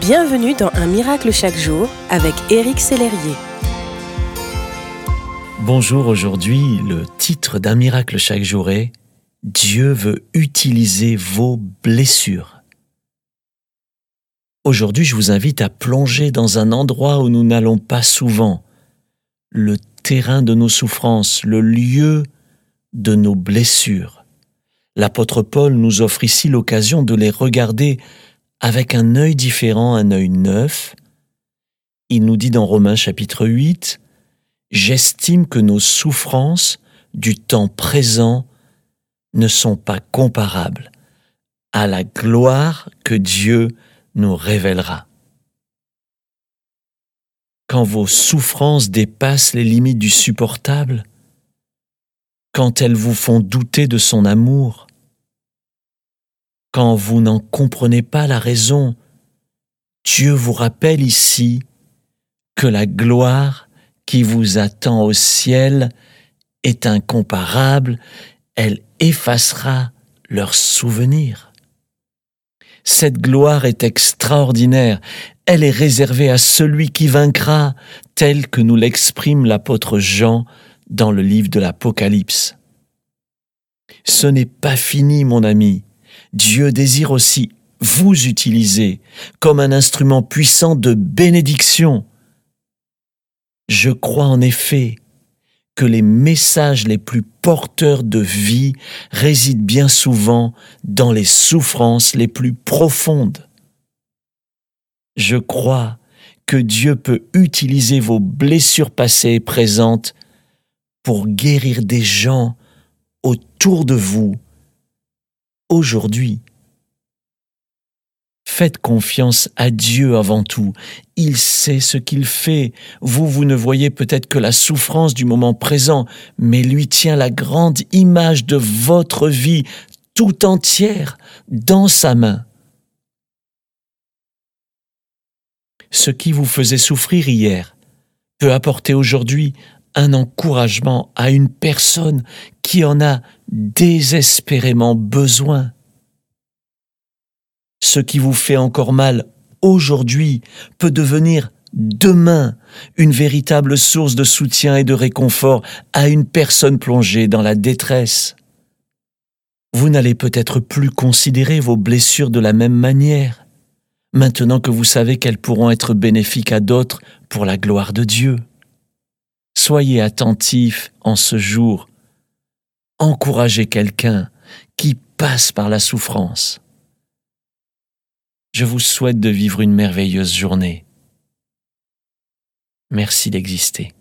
Bienvenue dans Un miracle chaque jour avec Éric Sellerier. Bonjour, aujourd'hui le titre d'Un miracle chaque jour est Dieu veut utiliser vos blessures. Aujourd'hui je vous invite à plonger dans un endroit où nous n'allons pas souvent, le terrain de nos souffrances, le lieu de nos blessures. L'apôtre Paul nous offre ici l'occasion de les regarder avec un œil différent, un œil neuf. Il nous dit dans Romains chapitre 8, J'estime que nos souffrances du temps présent ne sont pas comparables à la gloire que Dieu nous révélera. Quand vos souffrances dépassent les limites du supportable, quand elles vous font douter de son amour, quand vous n'en comprenez pas la raison, Dieu vous rappelle ici que la gloire qui vous attend au ciel est incomparable, elle effacera leurs souvenirs. Cette gloire est extraordinaire, elle est réservée à celui qui vaincra, tel que nous l'exprime l'apôtre Jean dans le livre de l'Apocalypse. Ce n'est pas fini, mon ami. Dieu désire aussi vous utiliser comme un instrument puissant de bénédiction. Je crois en effet que les messages les plus porteurs de vie résident bien souvent dans les souffrances les plus profondes. Je crois que Dieu peut utiliser vos blessures passées et présentes pour guérir des gens autour de vous aujourd'hui. Faites confiance à Dieu avant tout. Il sait ce qu'il fait. Vous, vous ne voyez peut-être que la souffrance du moment présent, mais lui tient la grande image de votre vie tout entière dans sa main. Ce qui vous faisait souffrir hier peut apporter aujourd'hui un encouragement à une personne qui en a désespérément besoin. Ce qui vous fait encore mal aujourd'hui peut devenir demain une véritable source de soutien et de réconfort à une personne plongée dans la détresse. Vous n'allez peut-être plus considérer vos blessures de la même manière, maintenant que vous savez qu'elles pourront être bénéfiques à d'autres pour la gloire de Dieu. Soyez attentifs en ce jour. Encouragez quelqu'un qui passe par la souffrance. Je vous souhaite de vivre une merveilleuse journée. Merci d'exister.